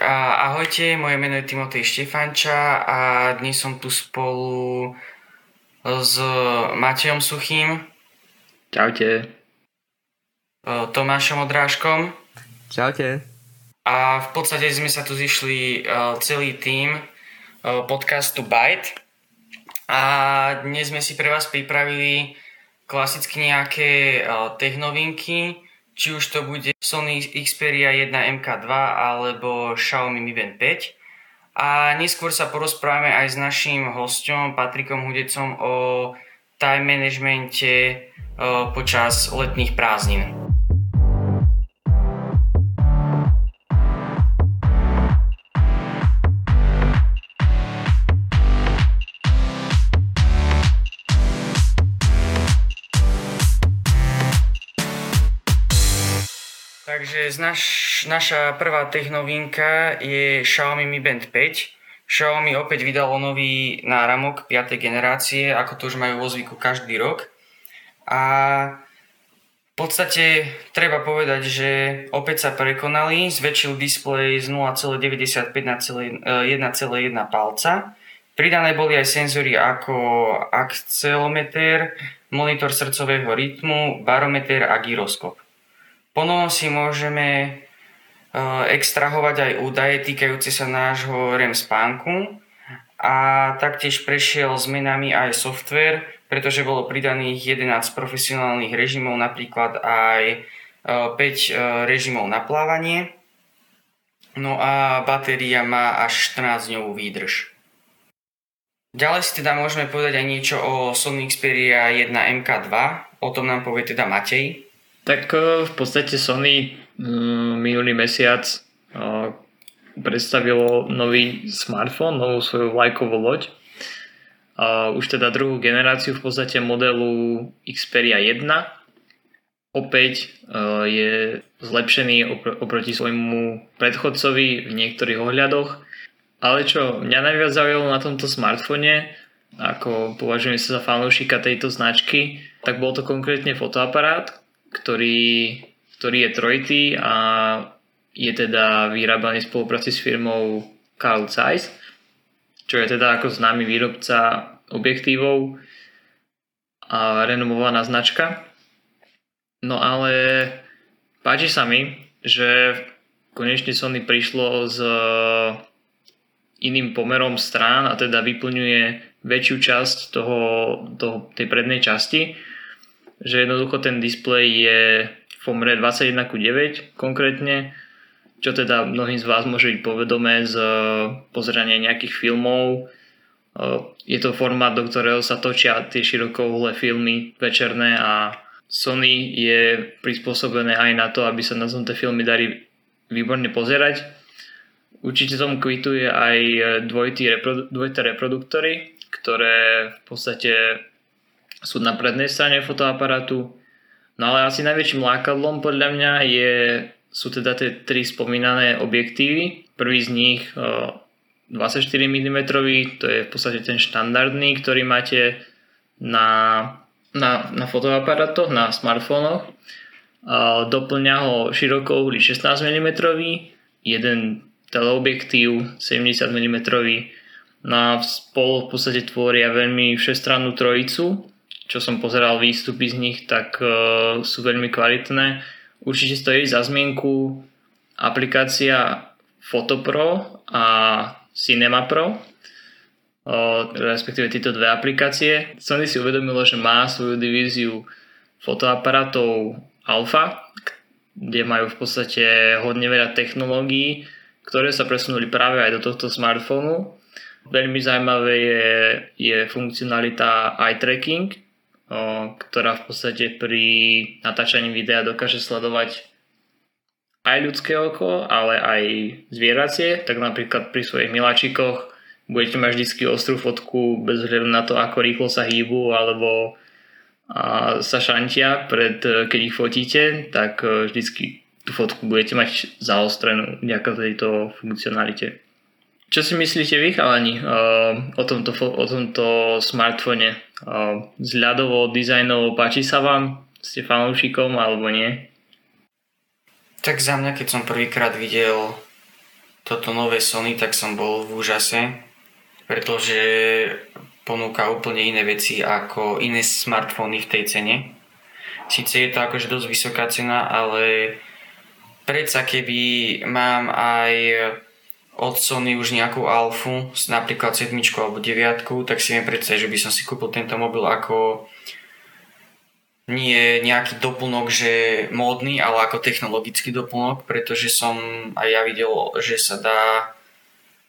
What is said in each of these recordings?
Ahojte, moje meno je Timotej Štefanča a dnes som tu spolu s Matejom Suchým. Čaute. Tomášom Odrážkom. Čaute. A v podstate sme sa tu zišli celý tým podcastu Byte. A dnes sme si pre vás pripravili klasicky nejaké technovinky, či už to bude Sony Xperia 1 MK2 alebo Xiaomi Mi Band 5. A neskôr sa porozprávame aj s naším hostom Patrikom Hudecom o time managemente počas letných prázdnin. Takže naš, naša prvá technovinka je Xiaomi Mi Band 5. Xiaomi opäť vydalo nový náramok 5. generácie, ako to už majú vo zvyku každý rok. A v podstate treba povedať, že opäť sa prekonali, zväčšil displej z 0,95 na 1,1 palca. Pridané boli aj senzory ako akcelometer, monitor srdcového rytmu, barometer a gyroskop. Ponovom si môžeme e, extrahovať aj údaje týkajúce sa nášho REM spánku a taktiež prešiel zmenami aj software, pretože bolo pridaných 11 profesionálnych režimov, napríklad aj 5 e, e, režimov na plávanie. No a batéria má až 14 dňovú výdrž. Ďalej si teda môžeme povedať aj niečo o Sony Xperia 1 MK2, o tom nám povie teda Matej. Tak e, v podstate Sony mm, minulý mesiac e, predstavilo nový smartfón, novú svoju vlajkovú loď. Už teda druhú generáciu v podstate modelu Xperia 1. Opäť je zlepšený oproti svojmu predchodcovi v niektorých ohľadoch. Ale čo mňa najviac zaujalo na tomto smartfóne, ako považujem sa za fanúšika tejto značky, tak bol to konkrétne fotoaparát, ktorý, ktorý je trojitý a je teda vyrábaný v spolupráci s firmou Carl Zeiss, čo je teda ako známy výrobca objektívov a renomovaná značka. No ale páči sa mi, že konečne Sony prišlo s iným pomerom strán a teda vyplňuje väčšiu časť toho, toho, tej prednej časti že jednoducho ten displej je v pomere 21 ku 9 konkrétne, čo teda mnohým z vás môže byť povedomé z e, pozerania nejakých filmov. E, je to formát, do ktorého sa točia tie širokouhle filmy večerné a Sony je prispôsobené aj na to, aby sa na tom tie filmy dali výborne pozerať. Určite tomu kvituje aj dvojité, dvojité reproduktory, ktoré v podstate sú na prednej strane fotoaparátu. No ale asi najväčším lákadlom podľa mňa je, sú teda tie tri spomínané objektívy. Prvý z nich 24 mm, to je v podstate ten štandardný, ktorý máte na, na, na fotoaparátoch, na smartfónoch. Doplňa ho širokouhlý 16 mm, jeden teleobjektív 70 mm, no a spolu v podstate tvoria veľmi všestrannú trojicu, čo som pozeral výstupy z nich, tak uh, sú veľmi kvalitné. Určite stojí za zmienku aplikácia Photopro a Cinema Pro, uh, respektíve tieto dve aplikácie. Sony si uvedomilo, že má svoju divíziu fotoaparátov Alpha, kde majú v podstate hodne veľa technológií, ktoré sa presunuli práve aj do tohto smartfónu. Veľmi zaujímavé je, je funkcionalita eye tracking, ktorá v podstate pri natáčaní videa dokáže sledovať aj ľudské oko, ale aj zvieracie, tak napríklad pri svojich miláčikoch budete mať vždy ostrú fotku bez hľadu na to, ako rýchlo sa hýbu alebo a sa šantia pred, keď ich fotíte, tak e, vždycky tú fotku budete mať zaostrenú vďaka tejto funkcionalite. Čo si myslíte vy, chalani, uh, o tomto, o tomto smartfone? Uh, ľadovo, dizajnovo, páči sa vám? Ste fanúšikom alebo nie? Tak za mňa, keď som prvýkrát videl toto nové Sony, tak som bol v úžase, pretože ponúka úplne iné veci ako iné smartfóny v tej cene. Sice je to akože dosť vysoká cena, ale predsa keby mám aj od Sony už nejakú alfu, napríklad 7 alebo 9, tak si viem predstaviť, že by som si kúpil tento mobil ako nie nejaký doplnok, že módny, ale ako technologický doplnok, pretože som aj ja videl, že sa dá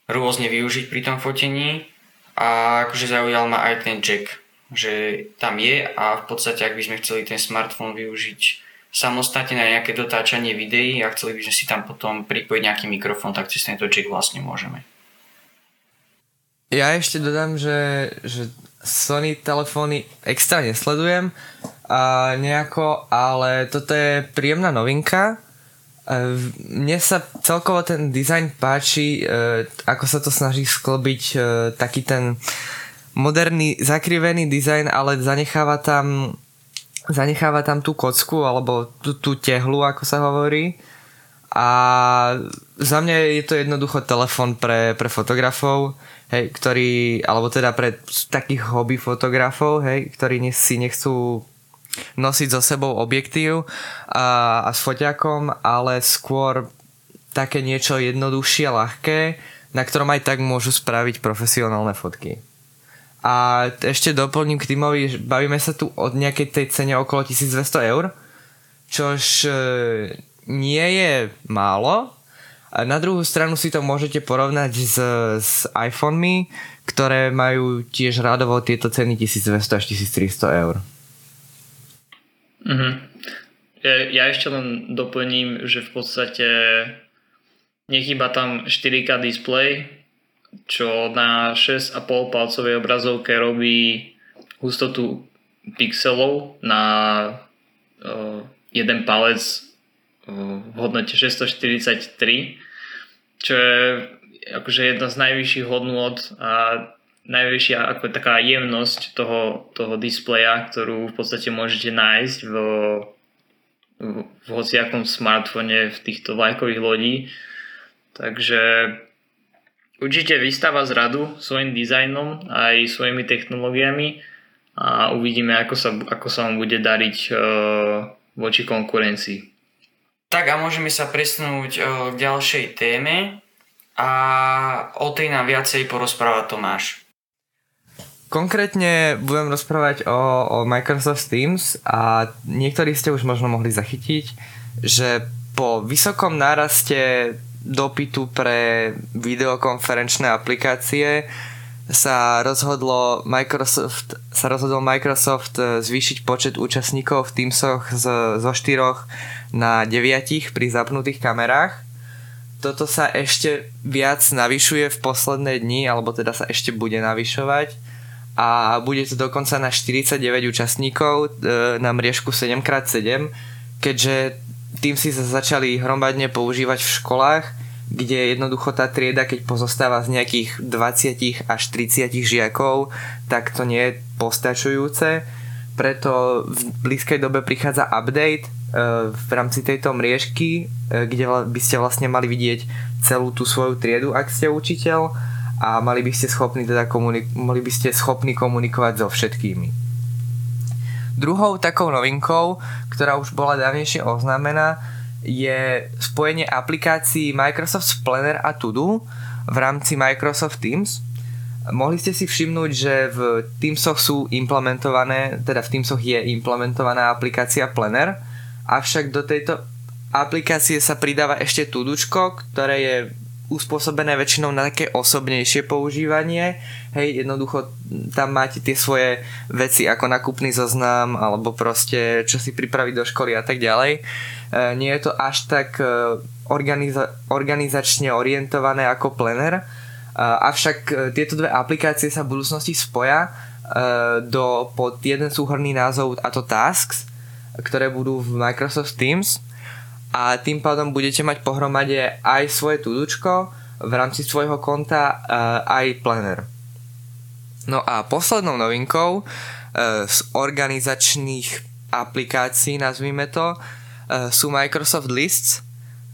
rôzne využiť pri tom fotení. A akože zaujal ma aj ten jack, že tam je a v podstate ak by sme chceli ten smartfón využiť samostatne na nejaké dotáčanie videí a chceli by sme si tam potom pripojiť nejaký mikrofón, tak cez tento jack vlastne môžeme. Ja ešte dodám, že, že Sony telefóny extra nesledujem a nejako, ale toto je príjemná novinka. E, mne sa celkovo ten dizajn páči, e, ako sa to snaží sklbiť e, taký ten moderný, zakrivený dizajn, ale zanecháva tam zanecháva tam tú kocku alebo tú, tú tehlu, ako sa hovorí. A za mňa je to jednoducho telefon pre, pre fotografov, hej, ktorí, alebo teda pre takých hobby fotografov, hej, ktorí si nechcú nosiť so sebou objektív a, a s foťakom, ale skôr také niečo jednoduchšie, ľahké, na ktorom aj tak môžu spraviť profesionálne fotky. A ešte doplním k Timovi, bavíme sa tu od nejakej tej cene okolo 1200 eur, čož e, nie je málo. Na druhú stranu si to môžete porovnať s, s iPhonemi, ktoré majú tiež radovo tieto ceny 1200 až 1300 eur. Uh-huh. Ja, ja ešte len doplním, že v podstate nechýba tam 4K display, čo na 6,5 palcovej obrazovke robí hustotu pixelov na uh, jeden palec uh, v hodnote 643, čo je akože jedna z najvyšších hodnôt a najväčšia ako taká jemnosť toho, toho displeja, ktorú v podstate môžete nájsť v, v, v hociakom smartfone v týchto vlajkových lodí. Takže určite vystáva z radu svojim dizajnom aj svojimi technológiami a uvidíme, ako sa, ako sa vám bude dariť uh, voči konkurencii. Tak a môžeme sa presnúť uh, k ďalšej téme a o tej nám viacej porozpráva Tomáš. Konkrétne budem rozprávať o, o Microsoft Teams a niektorí ste už možno mohli zachytiť, že po vysokom náraste dopytu pre videokonferenčné aplikácie sa rozhodlo Microsoft, sa rozhodol Microsoft zvýšiť počet účastníkov v Teamsoch z, zo 4 na 9 pri zapnutých kamerách. Toto sa ešte viac navyšuje v posledné dni, alebo teda sa ešte bude navyšovať a bude to dokonca na 49 účastníkov e, na mriežku 7x7, keďže tým si sa začali hromadne používať v školách, kde jednoducho tá trieda, keď pozostáva z nejakých 20 až 30 žiakov, tak to nie je postačujúce. Preto v blízkej dobe prichádza update e, v rámci tejto mriežky, e, kde by ste vlastne mali vidieť celú tú svoju triedu, ak ste učiteľ a mali by ste schopní teda komunik- by ste schopní komunikovať so všetkými. Druhou takou novinkou, ktorá už bola dávnejšie oznámená, je spojenie aplikácií Microsoft Planner a Todo v rámci Microsoft Teams. Mohli ste si všimnúť, že v Teamsoch sú implementované, teda v Teamsoch je implementovaná aplikácia Planner, avšak do tejto aplikácie sa pridáva ešte Tudučko, ktoré je uspôsobené väčšinou na také osobnejšie používanie. Hej, jednoducho tam máte tie svoje veci ako nakupný zoznam alebo proste čo si pripraviť do školy a tak ďalej. E, nie je to až tak e, organiza- organizačne orientované ako Planner, e, avšak tieto dve aplikácie sa v budúcnosti spoja do, pod jeden súhrný názov a to Tasks, ktoré budú v Microsoft Teams a tým pádom budete mať pohromade aj svoje tudučko v rámci svojho konta aj planner. No a poslednou novinkou e, z organizačných aplikácií, nazvime to, e, sú Microsoft Lists,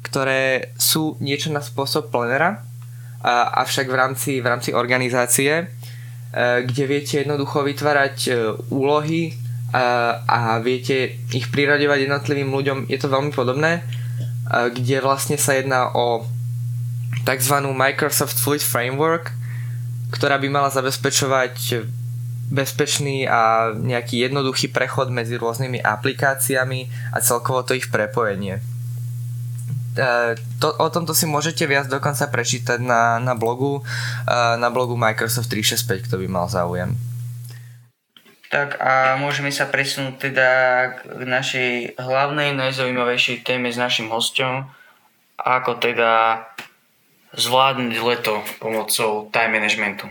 ktoré sú niečo na spôsob planera, avšak v rámci, v rámci organizácie, kde viete jednoducho vytvárať úlohy a, viete ich priraďovať jednotlivým ľuďom. Je to veľmi podobné, kde vlastne sa jedná o tzv. Microsoft Fluid Framework, ktorá by mala zabezpečovať bezpečný a nejaký jednoduchý prechod medzi rôznymi aplikáciami a celkovo to ich prepojenie. E, to, o tomto si môžete viac dokonca prečítať na, na blogu e, na blogu Microsoft 365, kto by mal záujem. Tak a môžeme sa presunúť teda k našej hlavnej, najzaujímavejšej téme s našim hostom, ako teda zvládnuť leto pomocou time managementu.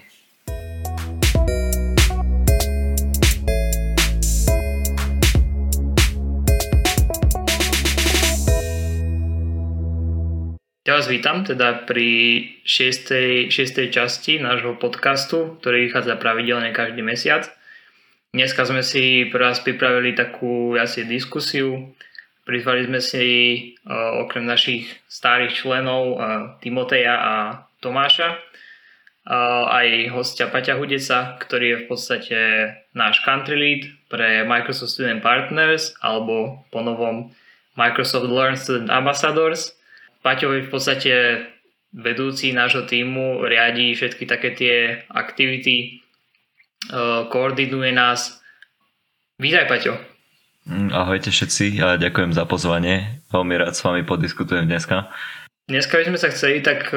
Ja vás vítam teda pri šiestej, šiestej časti nášho podcastu, ktorý vychádza pravidelne každý mesiac. Dneska sme si pre vás pripravili takú asi diskusiu. Prizvali sme si uh, okrem našich starých členov uh, Timoteja a Tomáša uh, aj hostia Paťa Hudeca, ktorý je v podstate náš country lead pre Microsoft Student Partners alebo po novom Microsoft Learn Student Ambassadors Paťo je v podstate vedúci nášho týmu, riadí všetky také tie aktivity, koordinuje nás. Vítaj Paťo. Mm, ahojte všetci a ďakujem za pozvanie. Veľmi rád s vami podiskutujem dneska. Dneska by sme sa chceli tak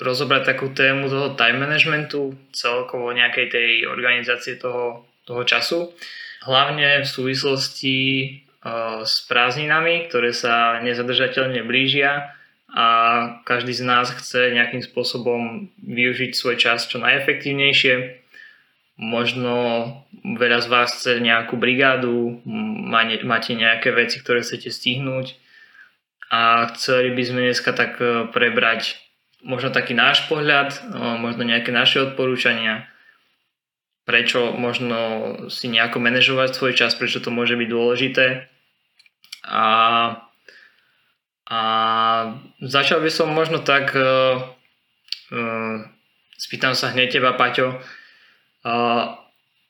rozobrať takú tému toho time managementu, celkovo nejakej tej organizácie toho, toho času. Hlavne v súvislosti s prázdninami, ktoré sa nezadržateľne blížia a každý z nás chce nejakým spôsobom využiť svoj čas čo najefektívnejšie. Možno veľa z vás chce nejakú brigádu, máte nejaké veci, ktoré chcete stihnúť. A chceli by sme dneska tak e, prebrať možno taký náš pohľad, e, možno nejaké naše odporúčania, prečo možno si nejako manažovať svoj čas, prečo to môže byť dôležité. A a začal by som možno tak, uh, uh, spýtam sa hneď teba, Paťo, uh,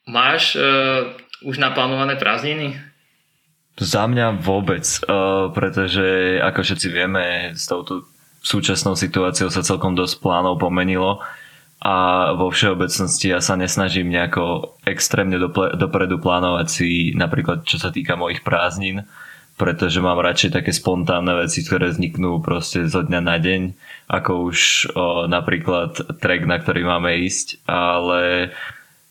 máš uh, už naplánované prázdniny? Za mňa vôbec, uh, pretože ako všetci vieme, s touto súčasnou situáciou sa celkom dosť plánov pomenilo a vo všeobecnosti ja sa nesnažím nejako extrémne dopredu plánovať si napríklad čo sa týka mojich prázdnin, pretože mám radšej také spontánne veci, ktoré vzniknú proste zo dňa na deň, ako už o, napríklad track, na ktorý máme ísť, ale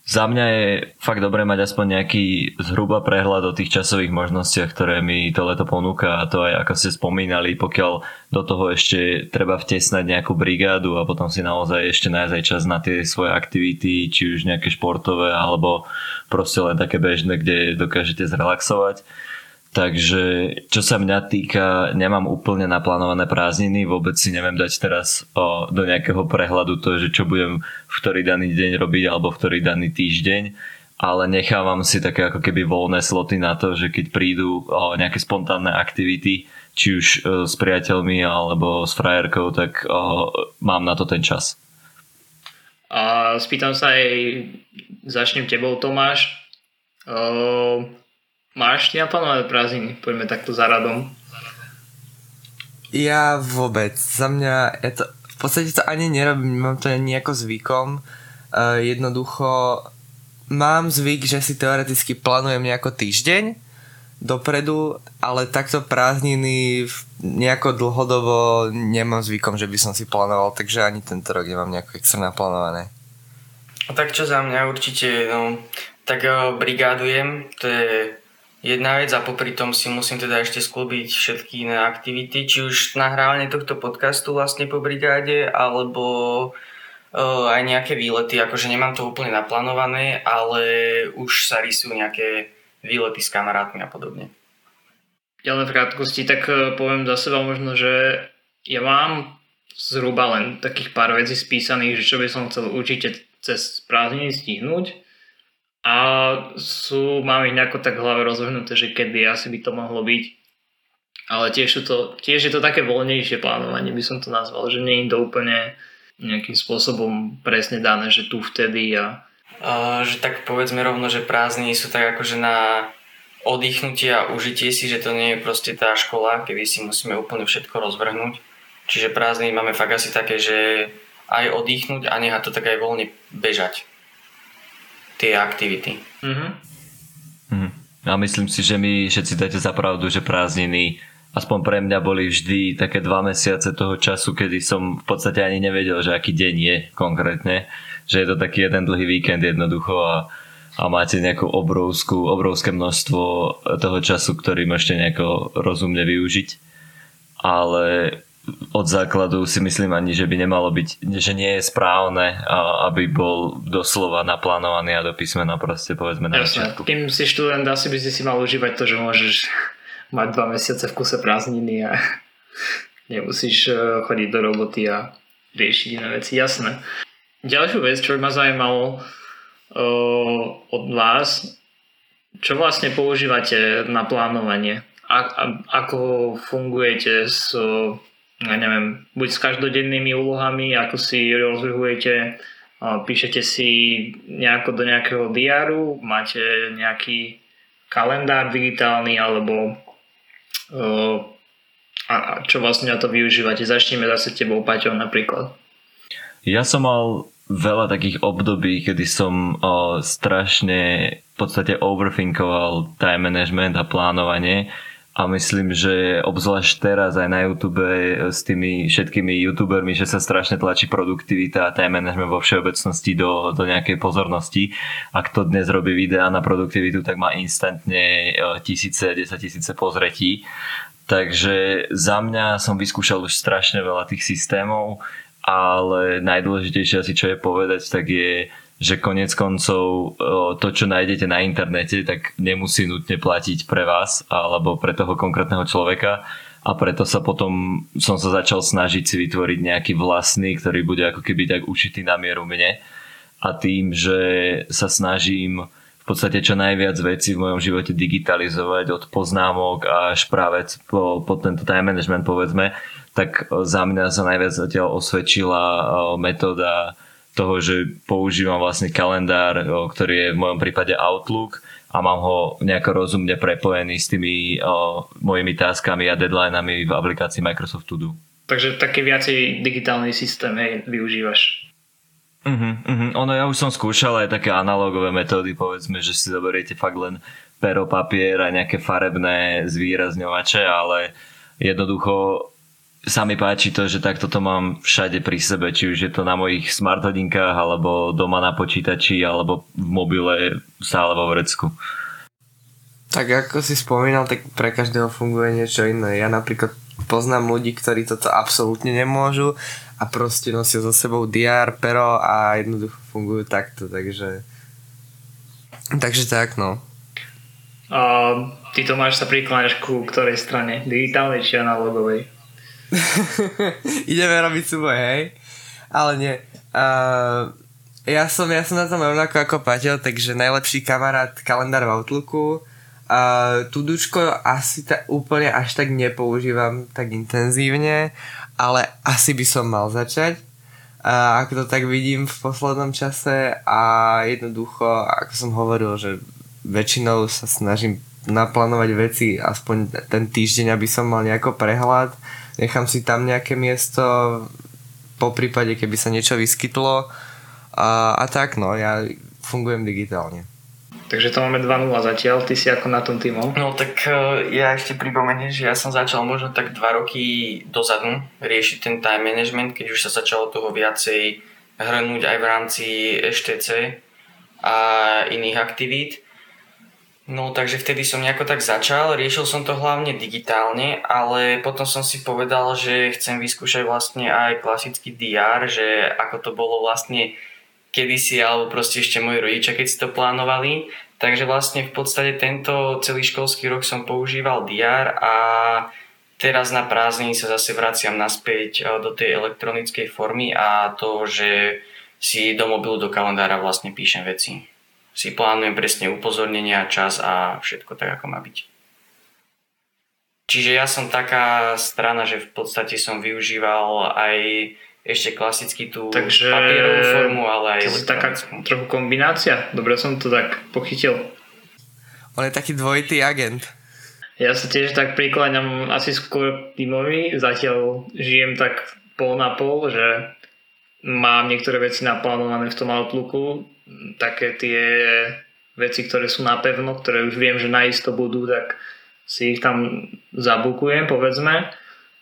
za mňa je fakt dobré mať aspoň nejaký zhruba prehľad o tých časových možnostiach, ktoré mi to leto ponúka a to aj ako ste spomínali, pokiaľ do toho ešte treba vtesnať nejakú brigádu a potom si naozaj ešte nájsť aj čas na tie svoje aktivity, či už nejaké športové alebo proste len také bežné, kde dokážete zrelaxovať Takže čo sa mňa týka, nemám úplne naplánované prázdniny, vôbec si neviem dať teraz o, do nejakého prehľadu to, že čo budem v ktorý daný deň robiť alebo v ktorý daný týždeň, ale nechávam si také ako keby voľné sloty na to, že keď prídu o, nejaké spontánne aktivity, či už o, s priateľmi alebo s frajerkou, tak o, mám na to ten čas. A spýtam sa aj, začnem tebou Tomáš. O, Máš ty naplánované prázdniny? Poďme takto za radom. Ja vôbec. Za mňa je to, v podstate to ani nerobím, mám to nejako zvykom. Uh, jednoducho mám zvyk, že si teoreticky plánujem nejako týždeň dopredu, ale takto prázdniny nejako dlhodobo nemám zvykom, že by som si plánoval, takže ani tento rok nemám nejako extra naplánované. Tak čo za mňa určite, no, tak uh, brigádujem, to je jedna vec a popri tom si musím teda ešte sklúbiť všetky iné aktivity, či už nahrávanie tohto podcastu vlastne po brigáde, alebo uh, aj nejaké výlety, akože nemám to úplne naplánované, ale už sa rysujú nejaké výlety s kamarátmi a podobne. Ja len v krátkosti, tak e, poviem za seba možno, že ja mám zhruba len takých pár vecí spísaných, že čo by som chcel určite cez prázdniny stihnúť a sú, mám ich nejako tak v hlave rozvrhnuté, že kedy asi by to mohlo byť. Ale tiež, sú to, tiež je to také voľnejšie plánovanie, by som to nazval, že nie je to úplne nejakým spôsobom presne dané, že tu vtedy a... Uh, že tak povedzme rovno, že prázdniny sú tak akože na oddychnutie a užitie si, že to nie je proste tá škola, kedy si musíme úplne všetko rozvrhnúť. Čiže prázdniny máme fakt asi také, že aj oddychnúť a nechať to tak aj voľne bežať. Tie aktivity. Mhm. Mhm. A myslím si, že mi všetci dáte za pravdu, že prázdniny aspoň pre mňa boli vždy také dva mesiace toho času, kedy som v podstate ani nevedel, že aký deň je konkrétne. Že je to taký jeden dlhý víkend jednoducho a, a máte nejakú obrovskú, obrovské množstvo toho času, ktorý môžete nejako rozumne využiť. Ale od základu si myslím ani, že by nemalo byť, že nie je správne, aby bol doslova naplánovaný a do písmena proste povedzme na Jasne, kým si študent, asi by si si mal užívať to, že môžeš mať dva mesiace v kuse prázdniny a nemusíš e, chodiť do roboty a riešiť iné veci. Jasné. Ďalšiu vec, čo by ma zaujímalo uh, od vás, čo vlastne používate na plánovanie? A, a, ako fungujete s, ja neviem, buď s každodennými úlohami, ako si rozvrhujete, píšete si nejako do nejakého diáru, máte nejaký kalendár digitálny, alebo a čo vlastne na to využívate? Začneme zase tebou, Paťou napríklad. Ja som mal veľa takých období, kedy som o, strašne v podstate overthinkoval time management a plánovanie a myslím, že obzvlášť teraz aj na YouTube s tými všetkými youtubermi, že sa strašne tlačí produktivita a time management vo všeobecnosti do, do nejakej pozornosti. Ak to dnes robí videa na produktivitu, tak má instantne tisíce, desať tisíce pozretí. Takže za mňa som vyskúšal už strašne veľa tých systémov ale najdôležitejšie asi čo je povedať, tak je, že konec koncov to, čo nájdete na internete, tak nemusí nutne platiť pre vás alebo pre toho konkrétneho človeka. A preto sa potom som sa začal snažiť si vytvoriť nejaký vlastný, ktorý bude ako keby tak ušitý na mieru mne. A tým, že sa snažím v podstate čo najviac vecí v mojom živote digitalizovať od poznámok až práve po, po tento time management povedzme, tak za mňa sa najviac zatiaľ osvedčila metóda toho, že používam vlastne kalendár, ktorý je v mojom prípade Outlook a mám ho nejako rozumne prepojený s tými o, mojimi táskami a deadlinami v aplikácii Microsoft To Do. Takže taký viacej digitálny systém hej, využívaš. Uh-huh, uh-huh. Ono ja už som skúšal aj také analogové metódy, povedzme, že si zoberiete fakt len pero, papier a nejaké farebné zvýrazňovače, ale jednoducho sa mi páči to, že takto to mám všade pri sebe, či už je to na mojich smart hodinkách, alebo doma na počítači, alebo v mobile stále vo vrecku. Tak ako si spomínal, tak pre každého funguje niečo iné. Ja napríklad poznám ľudí, ktorí toto absolútne nemôžu a proste nosia so sebou diár, pero a jednoducho fungujú takto, takže takže tak no. A ty to máš sa prikláňaš ku ktorej strane? Digitálnej či analogovej? Ideme robiť súboj, hej? Ale nie. Uh, ja som, ja som na tom rovnako ako Paťo, takže najlepší kamarát kalendár v Outlooku. Uh, tudučko asi ta, úplne až tak nepoužívam tak intenzívne, ale asi by som mal začať. Uh, ako to tak vidím v poslednom čase a jednoducho, ako som hovoril, že väčšinou sa snažím naplánovať veci aspoň ten týždeň, aby som mal nejako prehľad nechám si tam nejaké miesto, po prípade, keby sa niečo vyskytlo a, a tak, no, ja fungujem digitálne. Takže to máme 2-0 zatiaľ, ty si ako na tom týmu? No tak uh, ja ešte pripomeniem, že ja som začal možno tak 2 roky dozadu riešiť ten time management, keď už sa začalo toho viacej hrnúť aj v rámci EŠTC a iných aktivít. No takže vtedy som nejako tak začal, riešil som to hlavne digitálne, ale potom som si povedal, že chcem vyskúšať vlastne aj klasický DR, že ako to bolo vlastne kedysi, alebo proste ešte moji rodičia, keď si to plánovali. Takže vlastne v podstate tento celý školský rok som používal DR a teraz na prázdniny sa zase vraciam naspäť e, do tej elektronickej formy a to, že si do mobilu, do kalendára vlastne píšem veci si plánujem presne upozornenia, čas a všetko tak, ako má byť. Čiže ja som taká strana, že v podstate som využíval aj ešte klasicky tú Takže papierovú formu, ale aj to je taká trochu kombinácia. Dobre som to tak pochytil. On je taký dvojitý agent. Ja sa tiež tak prikláňam asi skôr tímovi. Zatiaľ žijem tak pol na pol, že mám niektoré veci naplánované v tom Outlooku. Také tie veci, ktoré sú napevno, ktoré už viem, že naisto budú, tak si ich tam zabukujem, povedzme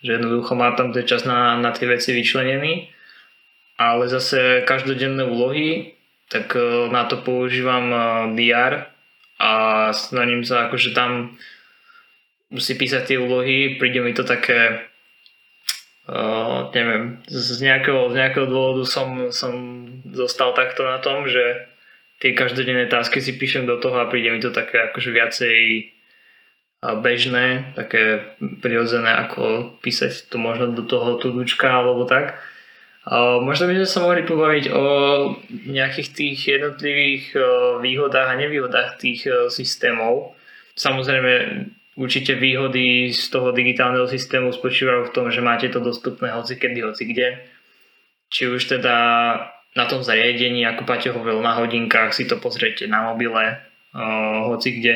že jednoducho má tam ten čas na, na tie veci vyčlenený. Ale zase každodenné úlohy, tak e, na to používam e, DR a snažím sa akože tam si písať tie úlohy, príde mi to také uh, neviem, z nejakého, z nejakého dôvodu som, som zostal takto na tom, že tie každodenné tásky si píšem do toho a príde mi to také akože viacej bežné, také prirodzené, ako písať to možno do toho tudučka alebo tak. Možno by sme sa mohli pobaviť o nejakých tých jednotlivých výhodách a nevýhodách tých systémov. Samozrejme, určite výhody z toho digitálneho systému spočívajú v tom, že máte to dostupné hoci kedy, hoci kde. Či už teda na tom zariadení, ako Paťo hovoril, na hodinkách si to pozriete na mobile, hoci kde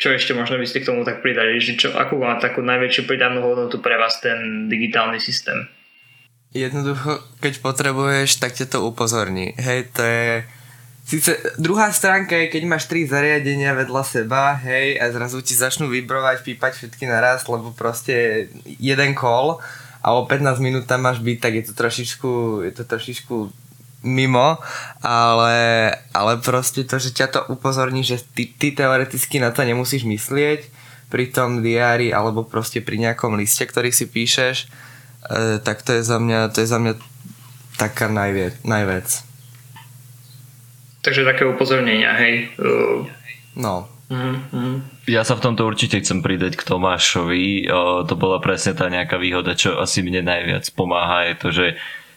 čo ešte možno by ste k tomu tak pridali, že čo, akú má takú najväčšiu pridanú hodnotu pre vás ten digitálny systém? Jednoducho, keď potrebuješ, tak ťa to upozorní. Hej, to je... Sice druhá stránka je, keď máš tri zariadenia vedľa seba, hej, a zrazu ti začnú vibrovať, pípať všetky naraz, lebo proste jeden call a o 15 minút tam máš byť, tak je to trošičku, je to trošičku mimo, ale, ale proste to, že ťa to upozorní, že ty, ty teoreticky na to nemusíš myslieť pri tom diári alebo proste pri nejakom liste, ktorý si píšeš, e, tak to je za mňa, to je za mňa taká najvie, najvec. Takže také upozornenia, hej. Uh... No. Mm-hmm. Ja sa v tomto určite chcem pridať k Tomášovi. To bola presne tá nejaká výhoda, čo asi mne najviac pomáha, je to, že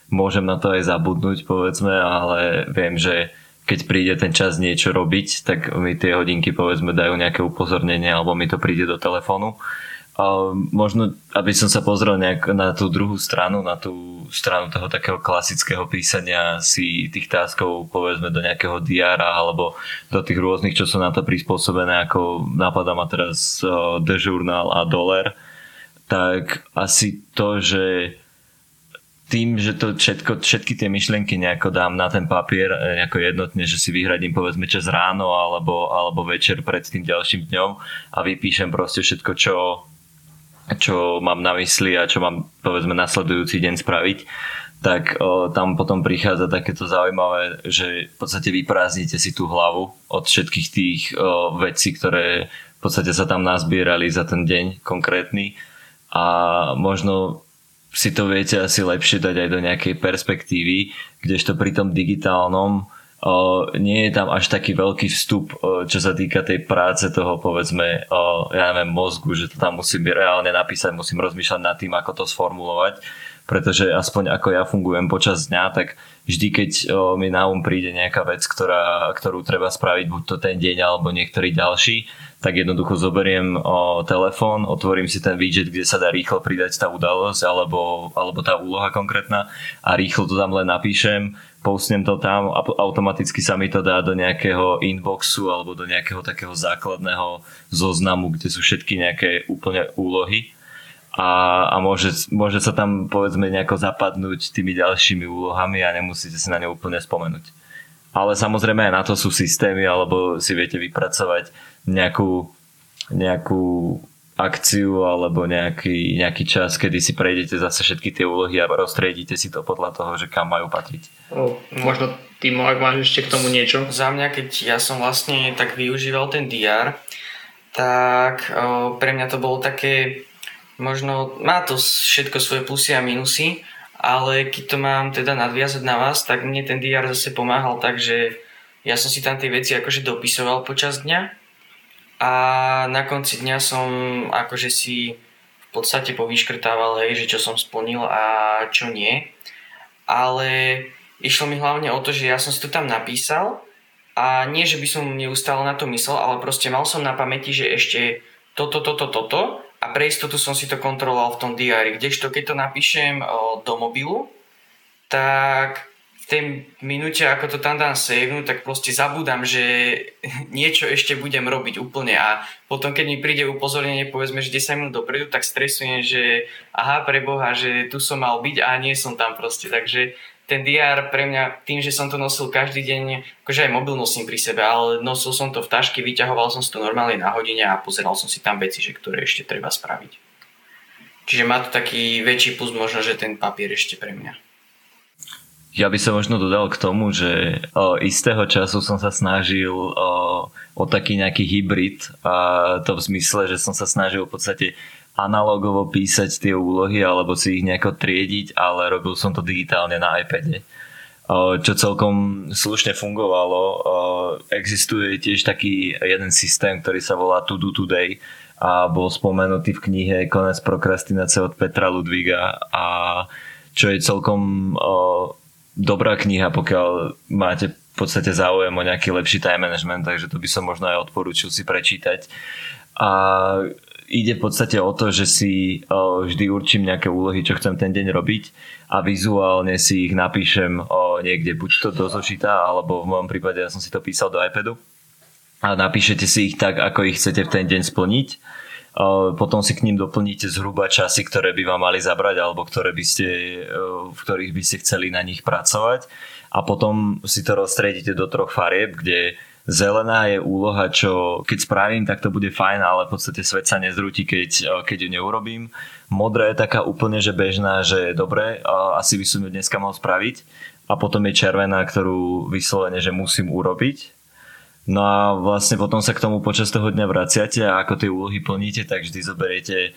môžem na to aj zabudnúť, povedzme, ale viem, že keď príde ten čas niečo robiť, tak mi tie hodinky povedzme dajú nejaké upozornenie alebo mi to príde do telefónu. A možno, aby som sa pozrel nejak na tú druhú stranu, na tú stranu toho takého klasického písania si tých táskov povedzme do nejakého diára alebo do tých rôznych, čo sú na to prispôsobené, ako napadá ma teraz The Journal a Dollar, tak asi to, že tým, že to všetko, všetky tie myšlienky nejako dám na ten papier e, ako jednotne, že si vyhradím povedzme čas ráno alebo, alebo večer pred tým ďalším dňom a vypíšem proste všetko, čo, čo mám na mysli a čo mám povedzme nasledujúci deň spraviť, tak o, tam potom prichádza takéto zaujímavé, že v podstate vyprázdnite si tú hlavu od všetkých tých o, vecí, ktoré v podstate sa tam nazbierali za ten deň konkrétny. A možno si to viete asi lepšie dať aj do nejakej perspektívy, kdežto pri tom digitálnom nie je tam až taký veľký vstup, čo sa týka tej práce toho, povedzme, ja neviem, mozgu, že to tam musím reálne napísať, musím rozmýšľať nad tým, ako to sformulovať, pretože aspoň ako ja fungujem počas dňa, tak vždy, keď mi na um príde nejaká vec, ktorá, ktorú treba spraviť, buď to ten deň alebo niektorý ďalší, tak jednoducho zoberiem telefón, otvorím si ten widget, kde sa dá rýchlo pridať tá udalosť alebo, alebo tá úloha konkrétna a rýchlo to tam len napíšem, postnem to tam a automaticky sa mi to dá do nejakého inboxu alebo do nejakého takého základného zoznamu, kde sú všetky nejaké úplne úlohy a, a môže, môže sa tam povedzme nejako zapadnúť tými ďalšími úlohami a nemusíte si na ne úplne spomenúť. Ale samozrejme aj na to sú systémy, alebo si viete vypracovať nejakú, nejakú akciu alebo nejaký, nejaký čas, kedy si prejdete zase všetky tie úlohy a roztriedite si to podľa toho, že kam majú patriť. O, možno Timo, ak máš ešte k tomu niečo? Za mňa, keď ja som vlastne tak využíval ten DR, tak o, pre mňa to bolo také, možno má to všetko svoje plusy a minusy, ale keď to mám teda nadviazať na vás, tak mne ten DR zase pomáhal tak, že ja som si tam tie veci akože dopisoval počas dňa a na konci dňa som akože si v podstate povyškrtával, hej, že čo som splnil a čo nie. Ale išlo mi hlavne o to, že ja som si to tam napísal a nie, že by som neustále na to myslel, ale proste mal som na pamäti, že ešte toto, toto, toto a pre istotu som si to kontroloval v tom diári. Kdežto keď to napíšem do mobilu, tak tej minúte, ako to tam dám savenúť, tak proste zabudám, že niečo ešte budem robiť úplne a potom, keď mi príde upozornenie, povedzme, že 10 minút dopredu, tak stresujem, že aha, preboha, že tu som mal byť a nie som tam proste, takže ten DR pre mňa, tým, že som to nosil každý deň, akože aj mobil nosím pri sebe, ale nosil som to v taške, vyťahoval som si to normálne na hodine a pozeral som si tam veci, že ktoré ešte treba spraviť. Čiže má to taký väčší plus možno, že ten papier ešte pre mňa. Ja by som možno dodal k tomu, že o, istého času som sa snažil o, o taký nejaký hybrid a to v zmysle, že som sa snažil v podstate analogovo písať tie úlohy alebo si ich nejako triediť, ale robil som to digitálne na iPade čo celkom slušne fungovalo. Existuje tiež taký jeden systém, ktorý sa volá To Do Today a bol spomenutý v knihe Konec prokrastinácie od Petra Ludviga a čo je celkom dobrá kniha, pokiaľ máte v podstate záujem o nejaký lepší time management, takže to by som možno aj odporúčil si prečítať. A ide v podstate o to, že si vždy určím nejaké úlohy, čo chcem ten deň robiť a vizuálne si ich napíšem niekde, buď to do zošita, alebo v mojom prípade ja som si to písal do iPadu a napíšete si ich tak, ako ich chcete v ten deň splniť potom si k ním doplníte zhruba časy, ktoré by vám mali zabrať alebo ktoré by ste, v ktorých by ste chceli na nich pracovať a potom si to rozstriedite do troch farieb, kde zelená je úloha, čo keď spravím, tak to bude fajn, ale v podstate svet sa nezrúti, keď, keď ju neurobím. Modrá je taká úplne, že bežná, že je dobre, asi by som ju dneska mal spraviť. A potom je červená, ktorú vyslovene, že musím urobiť No a vlastne potom sa k tomu počas toho dňa vraciate a ako tie úlohy plníte, tak vždy zoberiete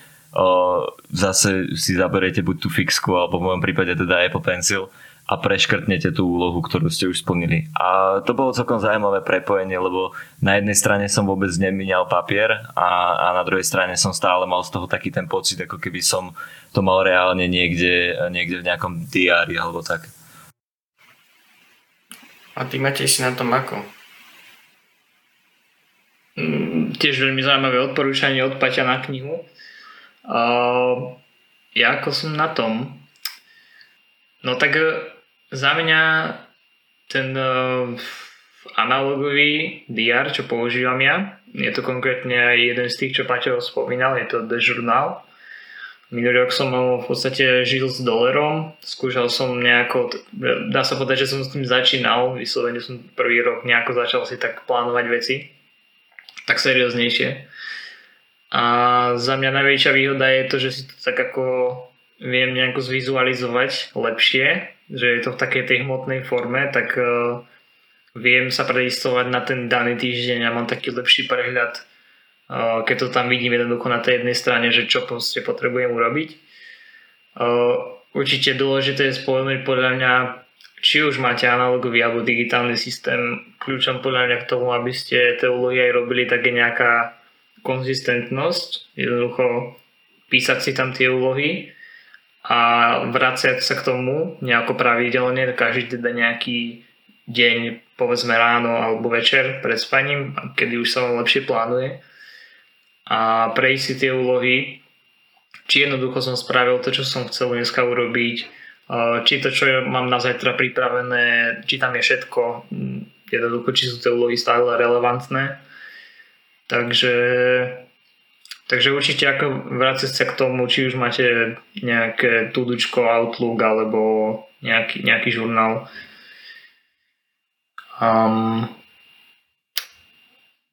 zase si zaberiete buď tú fixku alebo v mojom prípade teda Apple Pencil a preškrtnete tú úlohu, ktorú ste už splnili. A to bolo celkom zaujímavé prepojenie, lebo na jednej strane som vôbec nemíňal papier a, a na druhej strane som stále mal z toho taký ten pocit, ako keby som to mal reálne niekde, niekde v nejakom diári alebo tak. A ty Matej si na tom ako? Mm, tiež veľmi zaujímavé odporúčanie od Paťa na knihu. Uh, ja ako som na tom? No tak e, za mňa ten uh, analogový DR, čo používam ja, je to konkrétne aj jeden z tých, čo Paťo spomínal, je to The Journal. Minulý rok som v podstate žil s dolerom, skúšal som nejako, dá sa povedať, že som s tým začínal, vyslovene som prvý rok nejako začal si tak plánovať veci tak serióznejšie. A za mňa najväčšia výhoda je to, že si to tak ako viem nejako zvizualizovať lepšie, že je to v takej tej hmotnej forme, tak uh, viem sa predistovať na ten daný týždeň a mám taký lepší prehľad, uh, keď to tam vidím jednoducho na tej jednej strane, že čo proste potrebujem urobiť. Uh, určite dôležité je spomenúť podľa mňa či už máte analogový alebo digitálny systém, kľúčom podľa mňa k tomu, aby ste tie úlohy aj robili, tak je nejaká konzistentnosť, jednoducho písať si tam tie úlohy a vraciať sa k tomu nejako pravidelne, každý teda nejaký deň, povedzme ráno alebo večer pred spaním, kedy už sa vám lepšie plánuje. A prejsť si tie úlohy, či jednoducho som spravil to, čo som chcel dneska urobiť, či to, čo mám na zajtra pripravené, či tam je všetko, mm, jednoducho, či sú tie úlohy stále relevantné. Takže, takže určite ako vrátiť sa k tomu, či už máte nejaké tudučko, Outlook alebo nejaký, nejaký žurnál. Um,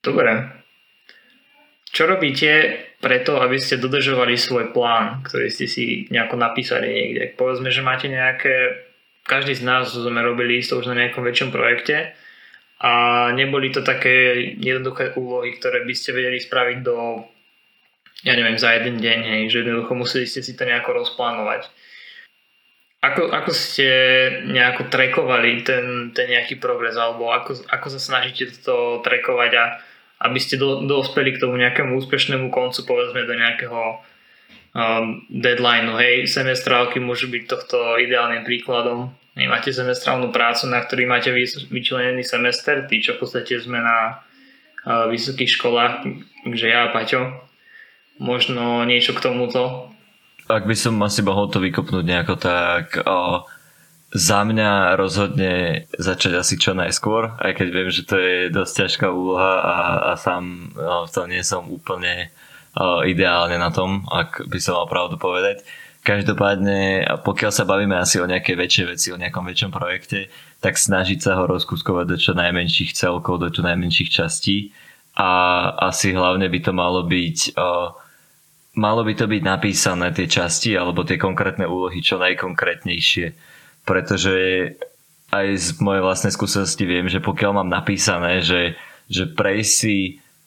dobre. Čo robíte preto, aby ste dodržovali svoj plán, ktorý ste si nejako napísali niekde? Povedzme, že máte nejaké, každý z nás sme robili isto už na nejakom väčšom projekte a neboli to také jednoduché úlohy, ktoré by ste vedeli spraviť do, ja neviem, za jeden deň, hej, že jednoducho museli ste si to nejako rozplánovať. Ako, ako ste nejako trekovali ten, ten nejaký progres, alebo ako, ako sa snažíte to trekovať a aby ste do, dospeli k tomu nejakému úspešnému koncu, povedzme do nejakého um, deadlineu. Hej, semestrálky môžu byť tohto ideálnym príkladom. Hej, máte semestrálnu prácu, na ktorý máte vyčlenený semester, tí, čo v podstate sme na uh, vysokých školách, takže ja a Paťo. možno niečo k tomuto? Ak by som asi mohol to vykopnúť nejako tak o, za mňa rozhodne začať asi čo najskôr, aj keď viem, že to je dosť ťažká úloha a, a sám o, v tom nie som úplne o, ideálne na tom, ak by som mal pravdu povedať. Každopádne, pokiaľ sa bavíme asi o nejakej väčšej veci, o nejakom väčšom projekte, tak snažiť sa ho rozkuskovať do čo najmenších celkov, do čo najmenších častí a asi hlavne by to malo byť uh, malo by to byť napísané tie časti alebo tie konkrétne úlohy čo najkonkrétnejšie pretože aj z mojej vlastnej skúsenosti viem, že pokiaľ mám napísané, že, že prejsť si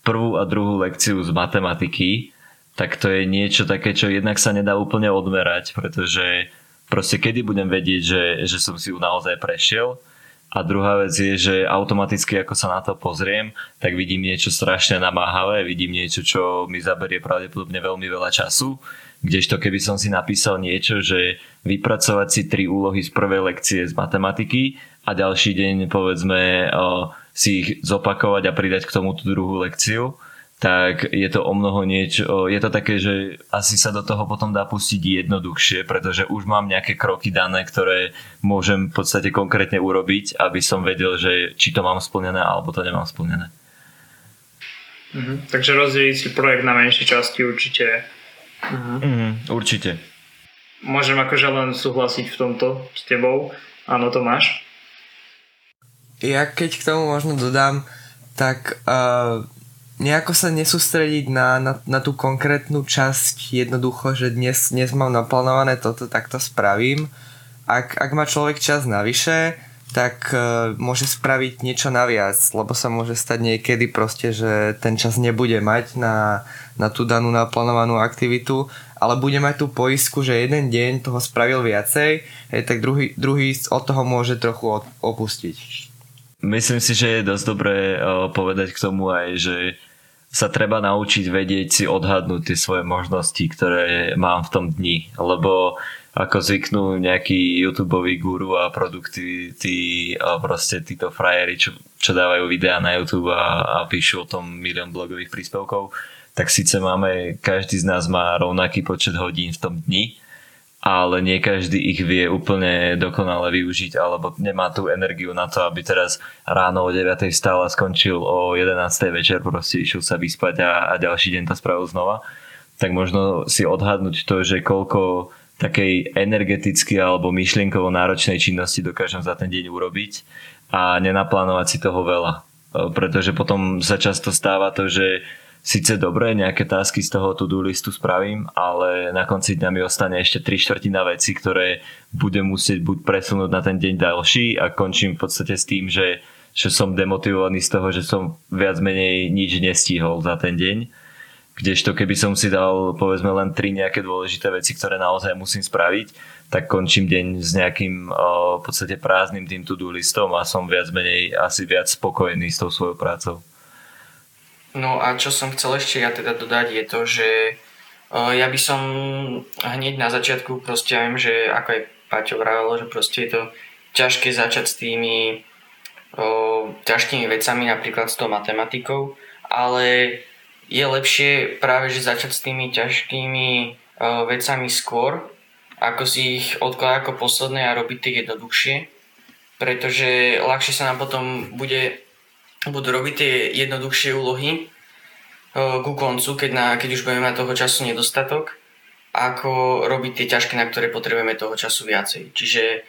prvú a druhú lekciu z matematiky, tak to je niečo také, čo jednak sa nedá úplne odmerať, pretože proste kedy budem vedieť, že, že som si ju naozaj prešiel? A druhá vec je, že automaticky ako sa na to pozriem, tak vidím niečo strašne namáhavé, vidím niečo, čo mi zaberie pravdepodobne veľmi veľa času, kdežto keby som si napísal niečo, že vypracovať si tri úlohy z prvej lekcie z matematiky a ďalší deň povedzme si ich zopakovať a pridať k tomu tú druhú lekciu, tak je to o mnoho niečo, je to také, že asi sa do toho potom dá pustiť jednoduchšie, pretože už mám nejaké kroky dané, ktoré môžem v podstate konkrétne urobiť, aby som vedel, že či to mám splnené alebo to nemám splnené. Mhm, takže rozdeliť si projekt na menšie časti určite. Mhm. Mhm, určite. Môžem akože len súhlasiť v tomto s tebou. Áno, to máš. Ja keď k tomu možno dodám, tak uh, nejako sa nesústrediť na, na, na tú konkrétnu časť jednoducho, že dnes, dnes mám naplánované toto, tak to spravím. Ak, ak má človek čas navyše, tak uh, môže spraviť niečo naviac, lebo sa môže stať niekedy proste, že ten čas nebude mať na, na tú danú naplánovanú aktivitu, ale bude mať tú poistku, že jeden deň toho spravil viacej, hej, tak druhý, druhý od toho môže trochu opustiť. Myslím si, že je dosť dobré uh, povedať k tomu aj, že sa treba naučiť vedieť si odhadnúť tie svoje možnosti, ktoré mám v tom dni, lebo ako zvyknú nejakí youtube guru a produktivity a proste títo frajeri, čo, čo dávajú videá na YouTube a, a píšu o tom milión blogových príspevkov, tak síce máme, každý z nás má rovnaký počet hodín v tom dni, ale nie každý ich vie úplne dokonale využiť alebo nemá tú energiu na to, aby teraz ráno o 9. vstal a skončil o 11. večer, proste išiel sa vyspať a, a ďalší deň to spravil znova. Tak možno si odhadnúť to, že koľko takej energeticky alebo myšlienkovo náročnej činnosti dokážem za ten deň urobiť a nenaplánovať si toho veľa. Pretože potom sa často stáva to, že síce dobre, nejaké tásky z toho to-do listu spravím, ale na konci dňa mi ostane ešte 3 štvrtina veci, ktoré budem musieť buď presunúť na ten deň ďalší a končím v podstate s tým, že, že som demotivovaný z toho, že som viac menej nič nestihol za ten deň. Kdežto keby som si dal povedzme len tri nejaké dôležité veci, ktoré naozaj musím spraviť, tak končím deň s nejakým v podstate prázdnym tým to-do listom a som viac menej asi viac spokojný s tou svojou prácou. No a čo som chcel ešte ja teda dodať je to, že ja by som hneď na začiatku proste, ja viem, že ako aj Paťo vravel, že proste je to ťažké začať s tými o, ťažkými vecami, napríklad s tou matematikou, ale je lepšie práve, že začať s tými ťažkými o, vecami skôr, ako si ich odkladať ako posledné a robiť tie jednoduchšie, pretože ľahšie sa nám potom bude budú robiť tie jednoduchšie úlohy ku koncu, keď, na, keď už budeme mať toho času nedostatok, ako robiť tie ťažké, na ktoré potrebujeme toho času viacej. Čiže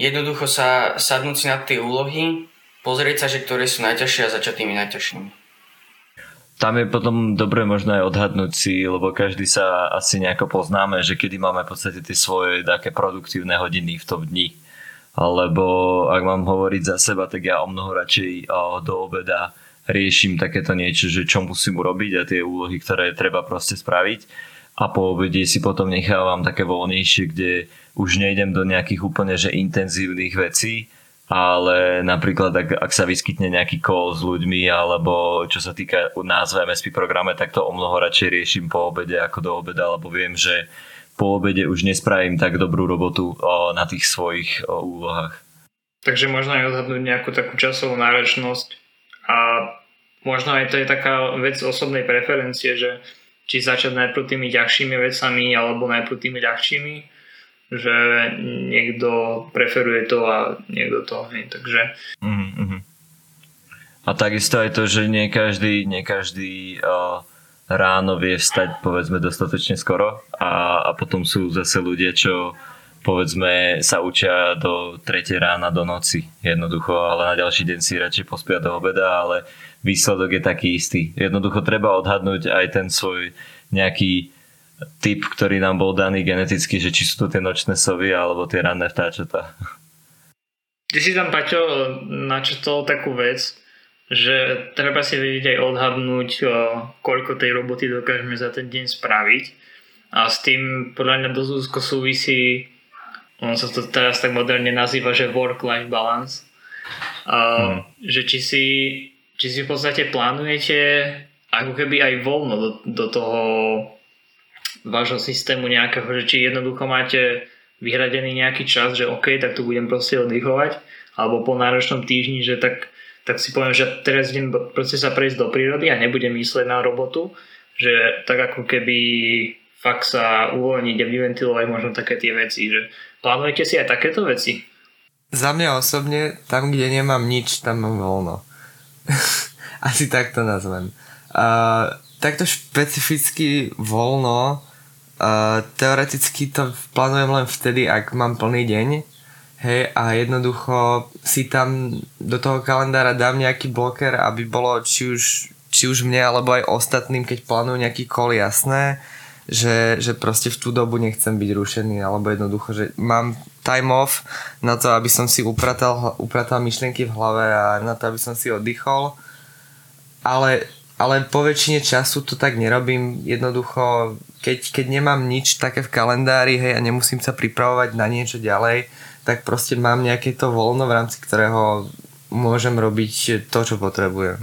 jednoducho sa sadnúť si na tie úlohy, pozrieť sa, že ktoré sú najťažšie a začať tými najťažšími. Tam je potom dobre možno aj odhadnúť si, lebo každý sa asi nejako poznáme, že kedy máme v podstate tie svoje také produktívne hodiny v tom dni. Lebo ak mám hovoriť za seba, tak ja o mnoho radšej do obeda riešim takéto niečo, že čo musím urobiť a tie úlohy, ktoré treba proste spraviť. A po obede si potom nechávam také voľnejšie, kde už nejdem do nejakých úplne že intenzívnych vecí, ale napríklad ak, ak sa vyskytne nejaký call s ľuďmi alebo čo sa týka názve MSP programe, tak to o mnoho radšej riešim po obede ako do obeda, lebo viem, že po obede už nespravím tak dobrú robotu o, na tých svojich o, úlohách. Takže možno aj odhadnúť nejakú takú časovú náročnosť a možno aj to je taká vec osobnej preferencie, že či začať najprv tými ťažšími vecami alebo najprv tými ľahšími že niekto preferuje to a niekto to nie. Takže... Mm-hmm. A takisto aj to, že nie každý, nie každý uh, ráno vie vstať povedzme dostatočne skoro a, a potom sú zase ľudia, čo povedzme sa učia do 3 rána do noci jednoducho, ale na ďalší deň si radšej pospia do obeda, ale výsledok je taký istý. Jednoducho treba odhadnúť aj ten svoj nejaký typ, ktorý nám bol daný geneticky, že či sú to tie nočné sovy alebo tie ranné vtáčatá. Ty si tam, Paťo, načetol takú vec, že treba si vedieť aj odhadnúť, koľko tej roboty dokážeme za ten deň spraviť. A s tým podľa mňa dosť úzko súvisí, on sa to teraz tak moderne nazýva, že work-life balance. Hmm. Že či si, či si v podstate plánujete ako keby aj voľno do, do toho vášho systému nejakého, že či jednoducho máte vyhradený nejaký čas, že OK, tak tu budem proste oddychovať, alebo po náročnom týždni, že tak, tak si poviem, že teraz idem proste sa prejsť do prírody a nebudem mysleť na robotu, že tak ako keby fakt sa uvoľniť a vyventilovať možno také tie veci, že plánujete si aj takéto veci? Za mňa osobne, tam kde nemám nič, tam mám voľno. Asi tak to nazvem. Uh, takto špecificky voľno Teoreticky to plánujem len vtedy, ak mám plný deň. Hej, a jednoducho si tam do toho kalendára dám nejaký bloker, aby bolo či už, či už mne alebo aj ostatným, keď plánujú nejaký kol jasné, že, že proste v tú dobu nechcem byť rušený, alebo jednoducho, že mám time off na to, aby som si upratal, upratal myšlienky v hlave a na to, aby som si oddychol. Ale ale po väčšine času to tak nerobím. Jednoducho, keď, keď nemám nič také v kalendári, hej, a nemusím sa pripravovať na niečo ďalej, tak proste mám nejaké to voľno, v rámci ktorého môžem robiť to, čo potrebujem.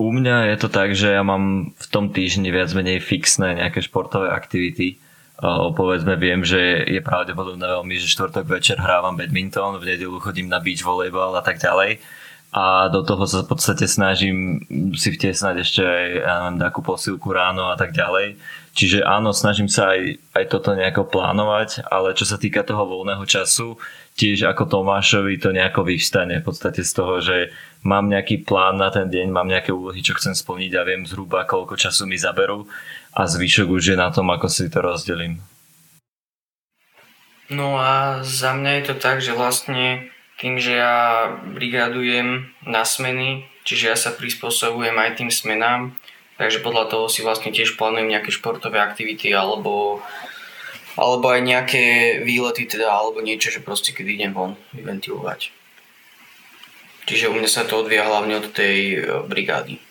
U mňa je to tak, že ja mám v tom týždni viac menej fixné nejaké športové aktivity. O, povedzme, viem, že je pravdepodobné veľmi, že štvrtok večer hrávam badminton, v nedelu chodím na beach volejbal a tak ďalej a do toho sa v podstate snažím si vtiesnať ešte aj takú posilku ráno a tak ďalej. Čiže áno, snažím sa aj, aj toto nejako plánovať, ale čo sa týka toho voľného času, tiež ako Tomášovi to nejako vyvstane v podstate z toho, že mám nejaký plán na ten deň, mám nejaké úlohy, čo chcem splniť a viem zhruba koľko času mi zaberú a zvyšok už je na tom, ako si to rozdelím. No a za mňa je to tak, že vlastne tým, že ja brigadujem na smeny, čiže ja sa prispôsobujem aj tým smenám, takže podľa toho si vlastne tiež plánujem nejaké športové aktivity alebo, alebo aj nejaké výlety teda, alebo niečo, že proste keď idem von vyventilovať. Čiže u mňa sa to odvia hlavne od tej e, brigády.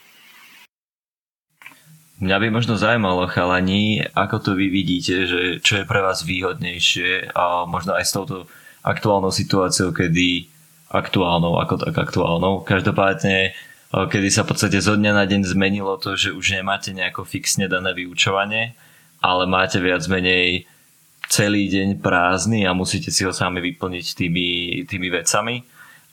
Mňa by možno zaujímalo, chalani, ako to vy vidíte, že čo je pre vás výhodnejšie a možno aj s touto aktuálnou situáciou, kedy aktuálnou, ako tak aktuálnou, každopádne eh, kedy sa v podstate zo dňa na deň zmenilo to, že už nemáte nejako fixne dané vyučovanie, ale máte viac menej celý deň prázdny a musíte si ho sami vyplniť tými, tými vecami,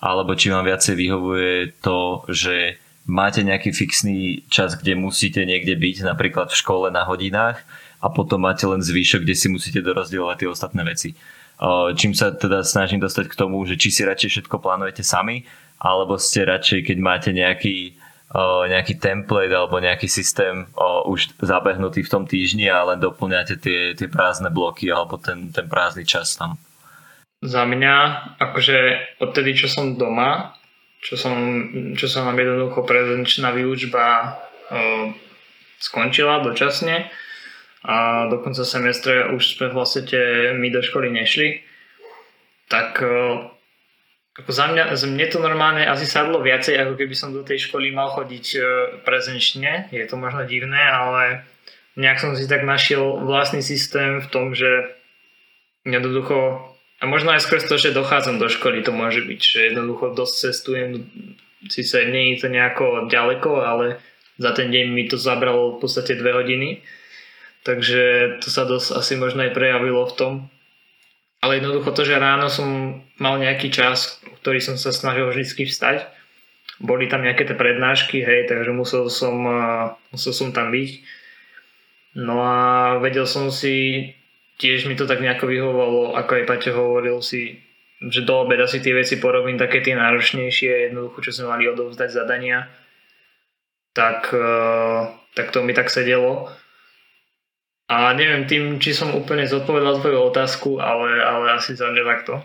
alebo či vám viacej vyhovuje to, že máte nejaký fixný čas, kde musíte niekde byť, napríklad v škole na hodinách a potom máte len zvýšok, kde si musíte dorozdielovať tie ostatné veci. Čím sa teda snažím dostať k tomu, že či si radšej všetko plánujete sami, alebo ste radšej, keď máte nejaký, nejaký template alebo nejaký systém už zabehnutý v tom týždni a len doplňate tie, tie prázdne bloky alebo ten, ten prázdny čas tam. Za mňa, akože odtedy, čo som doma, čo, som, čo sa nám jednoducho prezenčná výučba skončila dočasne, a do konca semestra už sme vlastne my do školy nešli, tak e, ako za mňa, za mne to normálne asi sadlo viacej, ako keby som do tej školy mal chodiť e, prezenčne. Je to možno divné, ale nejak som si tak našiel vlastný systém v tom, že jednoducho, a možno aj skôr to, že dochádzam do školy, to môže byť, že jednoducho dosť cestujem, síce nie je to nejako ďaleko, ale za ten deň mi to zabralo v podstate dve hodiny Takže to sa dosť asi možno aj prejavilo v tom. Ale jednoducho to, že ráno som mal nejaký čas, ktorý som sa snažil vždy vstať boli tam nejaké tie prednášky, hej, takže musel som, musel som tam byť. No a vedel som si, tiež mi to tak nejako vyhovovalo, ako aj Paťo hovoril si, že do obeda si tie veci porobím také tie náročnejšie, jednoducho, čo sme mali odovzdať zadania, tak, tak to mi tak sedelo. A neviem tým, či som úplne zodpovedal tvoju otázku, ale, ale asi za mňa takto.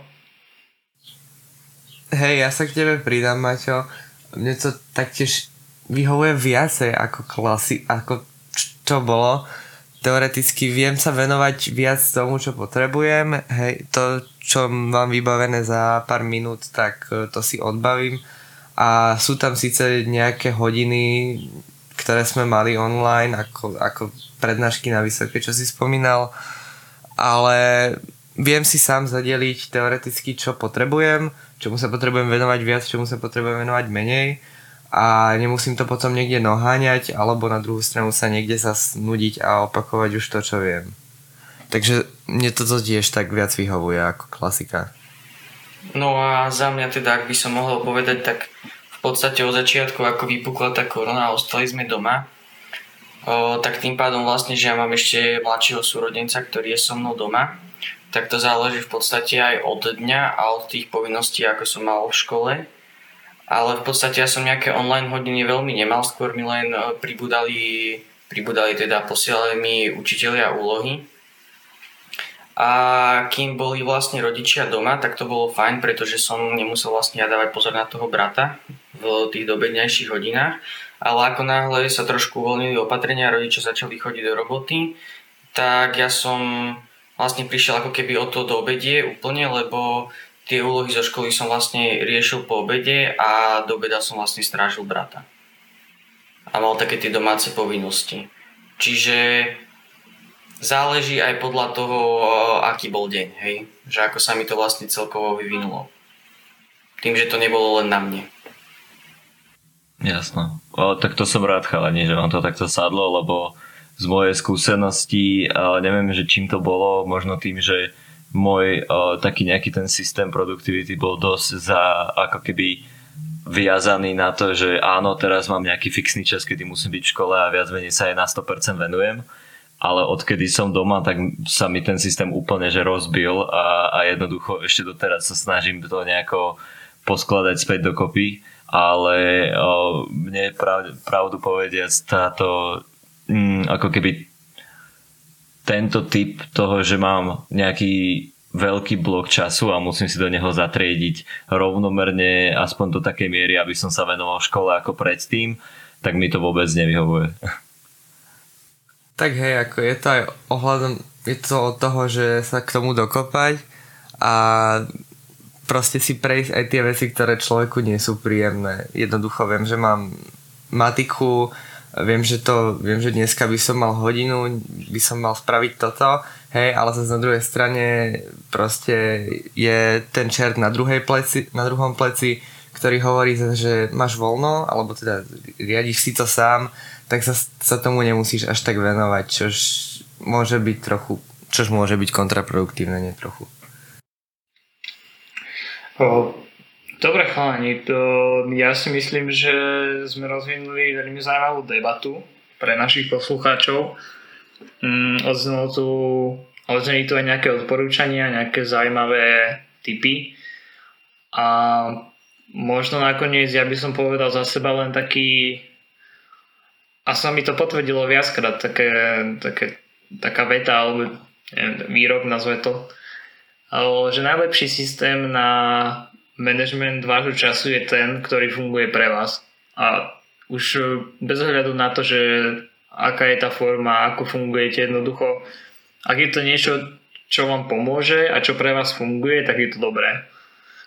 Hej, ja sa k tebe pridám, Maťo. Mne to taktiež vyhovuje viacej ako klasi, ako čo bolo. Teoreticky viem sa venovať viac tomu, čo potrebujem. Hej, to, čo mám vybavené za pár minút, tak e, to si odbavím. A sú tam síce nejaké hodiny, ktoré sme mali online, ako, ako prednášky na vysoké, čo si spomínal, ale viem si sám zadeliť teoreticky, čo potrebujem, čomu sa potrebujem venovať viac, čomu sa potrebujem venovať menej a nemusím to potom niekde noháňať alebo na druhú stranu sa niekde sa snudiť a opakovať už to, čo viem. Takže mne to tiež tak viac vyhovuje ako klasika. No a za mňa teda, ak by som mohol povedať, tak podstate od začiatku, ako vypukla tá korona a ostali sme doma, o, tak tým pádom vlastne, že ja mám ešte mladšieho súrodenca, ktorý je so mnou doma, tak to záleží v podstate aj od dňa a od tých povinností, ako som mal v škole. Ale v podstate ja som nejaké online hodiny veľmi nemal, skôr mi len pribudali, pribudali teda posielali mi učiteľia úlohy. A kým boli vlastne rodičia doma, tak to bolo fajn, pretože som nemusel vlastne ja dávať pozor na toho brata v tých dobednejších hodinách ale ako náhle sa trošku uvoľnili opatrenia rodičia začali chodiť do roboty, tak ja som vlastne prišiel ako keby o to do obedie úplne, lebo tie úlohy zo školy som vlastne riešil po obede a do obeda som vlastne strážil brata. A mal také tie domáce povinnosti. Čiže záleží aj podľa toho, aký bol deň, hej? Že ako sa mi to vlastne celkovo vyvinulo. Tým, že to nebolo len na mne. Jasno. O, tak to som rád chalani, že vám to takto sadlo, lebo z mojej skúsenosti, neviem, že čím to bolo, možno tým, že môj o, taký nejaký ten systém produktivity bol dosť za ako keby viazaný na to, že áno, teraz mám nejaký fixný čas, kedy musím byť v škole a viac menej sa aj na 100% venujem ale odkedy som doma, tak sa mi ten systém úplne že rozbil a, a jednoducho ešte doteraz sa snažím to nejako poskladať späť dokopy ale o, mne prav, pravdu povediac táto mm, ako keby tento typ toho, že mám nejaký veľký blok času a musím si do neho zatriediť rovnomerne aspoň do takej miery, aby som sa venoval škole ako predtým, tak mi to vôbec nevyhovuje. Tak hej, ako je to aj ohľadom, je to od toho, že sa k tomu dokopať a proste si prejsť aj tie veci, ktoré človeku nie sú príjemné. Jednoducho viem, že mám matiku, viem, že to, viem, že dneska by som mal hodinu, by som mal spraviť toto, hej, ale zase na druhej strane proste je ten čert na druhej pleci, na druhom pleci, ktorý hovorí, že máš voľno, alebo teda riadiš si to sám, tak sa, sa tomu nemusíš až tak venovať, čož môže byť trochu, čož môže byť kontraproduktívne, nie trochu. Dobre chalani, to ja si myslím, že sme rozvinuli veľmi zaujímavú debatu pre našich poslucháčov. Mm, odznelo tu, odzneli tu aj nejaké odporúčania, nejaké zaujímavé tipy. A možno nakoniec ja by som povedal za seba len taký a sa mi to potvrdilo viackrát, také, také, taká veta alebo neviem, výrok nazve to, že najlepší systém na management vášho času je ten, ktorý funguje pre vás. A už e, bez ohľadu na to, že aká je tá forma, ako fungujete jednoducho, ak je to niečo, čo vám pomôže a čo pre vás funguje, tak je to dobré.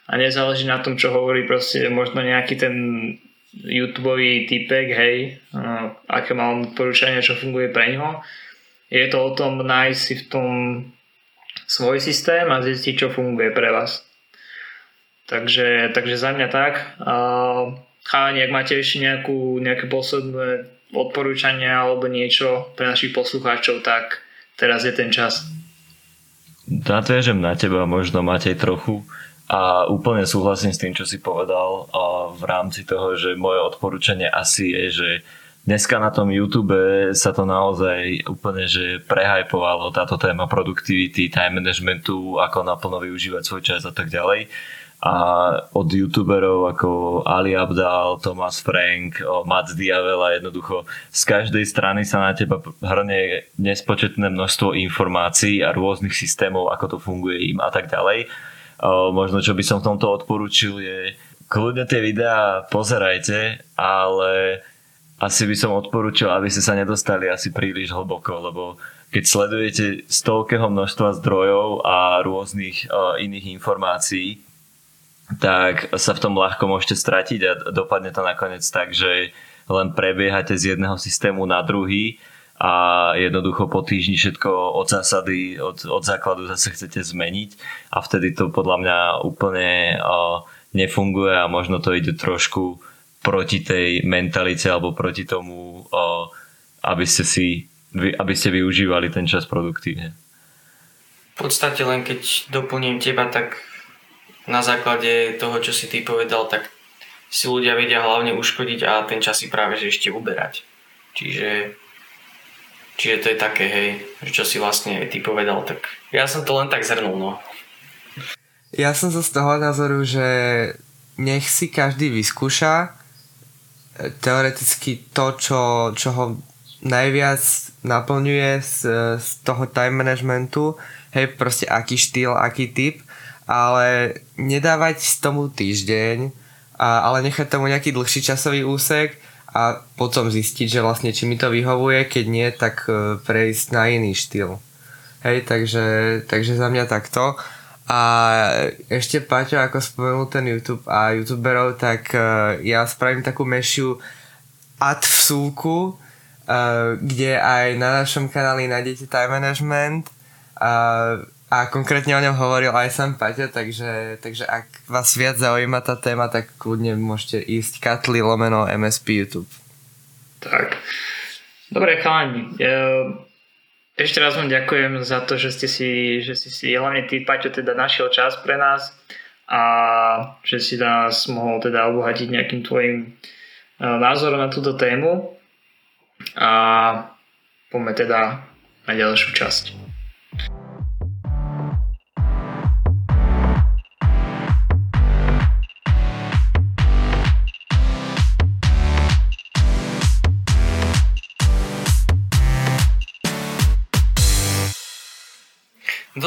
A nezáleží na tom, čo hovorí proste možno nejaký ten YouTube typek, hej, aké má on čo funguje pre ňoho. Je to o tom nájsť si v tom svoj systém a zistiť, čo funguje pre vás. Takže, takže za mňa tak. Chalani, ak máte ešte nejakú, nejaké posledné odporúčania alebo niečo pre našich poslucháčov, tak teraz je ten čas. Nadviažem na teba, možno máte aj trochu. A A úplne súhlasím s tým, čo si povedal v rámci toho, že moje odporúčanie asi je, že dneska na tom YouTube sa to naozaj úplne že prehajpovalo táto téma produktivity, time managementu, ako naplno využívať svoj čas a tak ďalej a od youtuberov ako Ali Abdal, Thomas Frank, Matt Diavela jednoducho z každej strany sa na teba hrne nespočetné množstvo informácií a rôznych systémov, ako to funguje im a tak ďalej. Možno čo by som v tomto odporučil je kľudne tie videá pozerajte, ale asi by som odporúčil, aby ste sa nedostali asi príliš hlboko, lebo keď sledujete stovkého množstva zdrojov a rôznych uh, iných informácií, tak sa v tom ľahko môžete stratiť a dopadne to nakoniec tak, že len prebiehate z jedného systému na druhý a jednoducho po týždni všetko od zásady, od, od základu zase chcete zmeniť a vtedy to podľa mňa úplne uh, nefunguje a možno to ide trošku proti tej mentalite alebo proti tomu, aby ste si aby ste využívali ten čas produktívne. V podstate len keď doplním teba, tak na základe toho, čo si ty povedal, tak si ľudia vedia hlavne uškodiť a ten čas si práve že ešte uberať. Čiže, čiže to je také, hej, čo si vlastne ty povedal, tak ja som to len tak zhrnul, no. Ja som sa z toho názoru, že nech si každý vyskúša teoreticky to, čo, čo ho najviac naplňuje z, z toho time managementu, hej, proste aký štýl, aký typ ale nedávať tomu týždeň, a, ale nechať tomu nejaký dlhší časový úsek a potom zistiť, že vlastne či mi to vyhovuje, keď nie, tak e, prejsť na iný štýl. Hej, takže, takže za mňa takto. A ešte Paťo, ako spomenul ten YouTube a youtuberov, tak uh, ja spravím takú mešiu ad vsúku, uh, kde aj na našom kanáli nájdete time management. Uh, a konkrétne o ňom hovoril aj sám Paťa, takže, takže ak vás viac zaujíma tá téma, tak kľudne môžete ísť Katli lomeno MSP YouTube. Tak. Dobre, chalani. Ešte raz vám ďakujem za to, že ste si, že si, si hlavne ty, Paťo, teda našiel čas pre nás a že si nás mohol teda obohatiť nejakým tvojim e, názorom na túto tému a poďme teda na ďalšiu časť.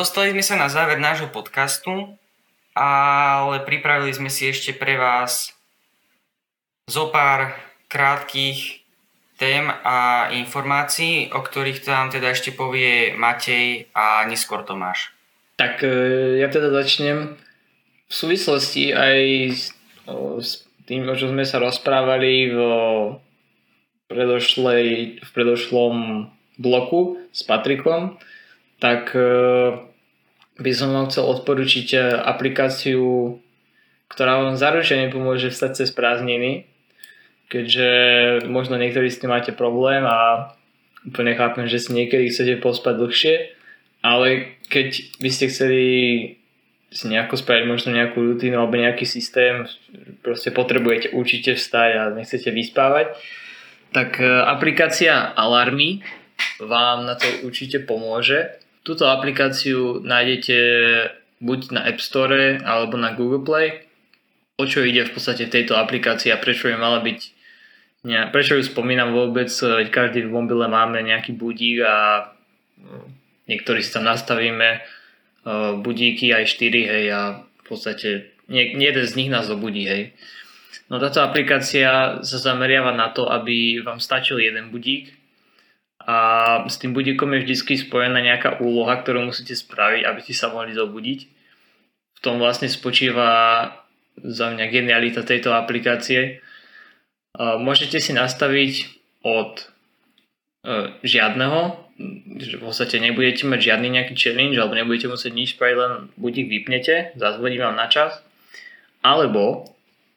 Dostali sme sa na záver nášho podcastu, ale pripravili sme si ešte pre vás zo pár krátkých tém a informácií, o ktorých tam teda ešte povie Matej a neskôr Tomáš. Tak e, ja teda začnem v súvislosti aj s tým, o čo sme sa rozprávali v, predošlej, v predošlom bloku s Patrikom, tak e, by som vám chcel odporučiť e, aplikáciu, ktorá vám zaručene pomôže vstať cez prázdniny, keďže možno niektorí s tým máte problém a úplne chápem, že si niekedy chcete pospať dlhšie, ale keď by ste chceli si nejako spraviť možno nejakú rutinu alebo nejaký systém, proste potrebujete určite vstať a nechcete vyspávať, tak e, aplikácia Alarmy vám na to určite pomôže Túto aplikáciu nájdete buď na App Store alebo na Google Play. O čo ide v podstate tejto aplikácii a prečo je mala byť ne, prečo ju spomínam vôbec, každý v mobile máme nejaký budík a no, niektorí si tam nastavíme uh, budíky aj 4, hej, a v podstate nie, jeden z nich nás zobudí, hej. No táto aplikácia sa zameriava na to, aby vám stačil jeden budík a s tým budíkom je vždy spojená nejaká úloha, ktorú musíte spraviť, aby ste sa mohli zobudiť. V tom vlastne spočíva za mňa genialita tejto aplikácie. Môžete si nastaviť od e, žiadneho, že v podstate nebudete mať žiadny nejaký challenge alebo nebudete musieť nič spraviť, len budík vypnete, zazvoní vám na čas. Alebo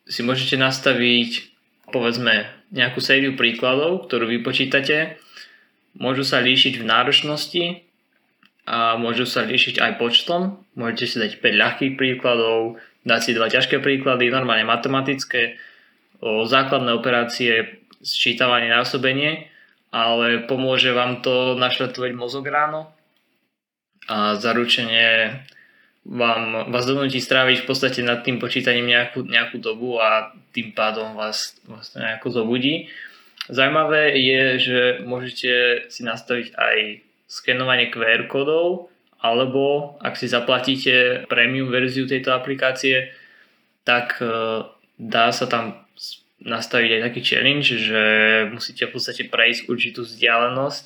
si môžete nastaviť povedzme nejakú sériu príkladov, ktorú vypočítate Môžu sa líšiť v náročnosti a môžu sa líšiť aj počtom. Môžete si dať 5 ľahkých príkladov, dať si dva ťažké príklady, normálne matematické, o základné operácie, sčítavanie, násobenie, ale pomôže vám to naštartovať mozog ráno a zaručenie vám, vás donúti stráviť v podstate nad tým počítaním nejakú, nejakú dobu a tým pádom vás vlastne nejako zobudí. Zaujímavé je, že môžete si nastaviť aj skenovanie QR kódov alebo ak si zaplatíte premium verziu tejto aplikácie, tak e, dá sa tam nastaviť aj taký challenge, že musíte v podstate prejsť určitú vzdialenosť,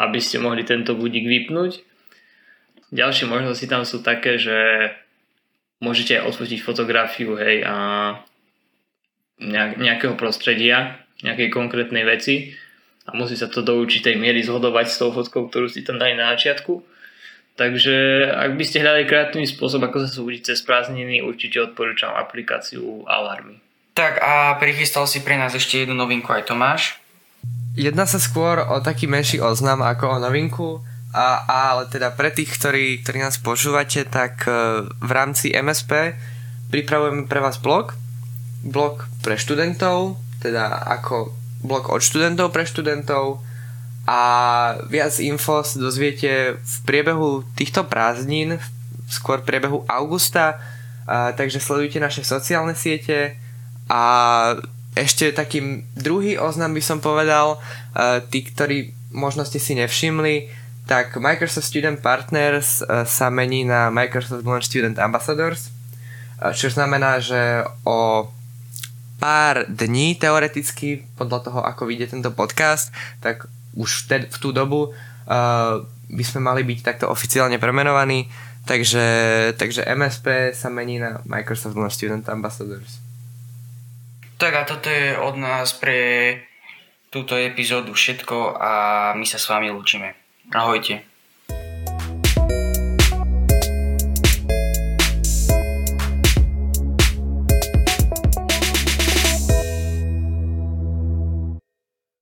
aby ste mohli tento budík vypnúť. Ďalšie možnosti tam sú také, že môžete aj odfotiť fotografiu hej, a nejakého prostredia, nejakej konkrétnej veci a musí sa to do určitej miery zhodovať s tou fotkou, ktorú si tam dali na začiatku Takže ak by ste hľadali kreatívny spôsob, ako sa súdiť cez prázdniny, určite odporúčam aplikáciu Alarmy. Tak a prichystal si pre nás ešte jednu novinku aj Tomáš. Jedná sa skôr o taký menší oznam ako o novinku, a, ale teda pre tých, ktorí, ktorí nás počúvate, tak e, v rámci MSP pripravujeme pre vás blog, blog pre študentov, teda ako blog od študentov pre študentov, a viac info sa dozviete v priebehu týchto prázdnin, skôr v priebehu augusta, a, takže sledujte naše sociálne siete. A ešte takým druhý oznam by som povedal, a, tí, ktorí možno ste si nevšimli, tak Microsoft Student Partners sa mení na Microsoft Launch Student Ambassadors, čo znamená, že o pár dní teoreticky, podľa toho, ako vyjde tento podcast, tak už v, v tú dobu uh, by sme mali byť takto oficiálne premenovaní, takže, takže MSP sa mení na Microsoft Launch Student Ambassadors. Tak a toto je od nás pre túto epizódu všetko a my sa s vami lúčime. Ahojte.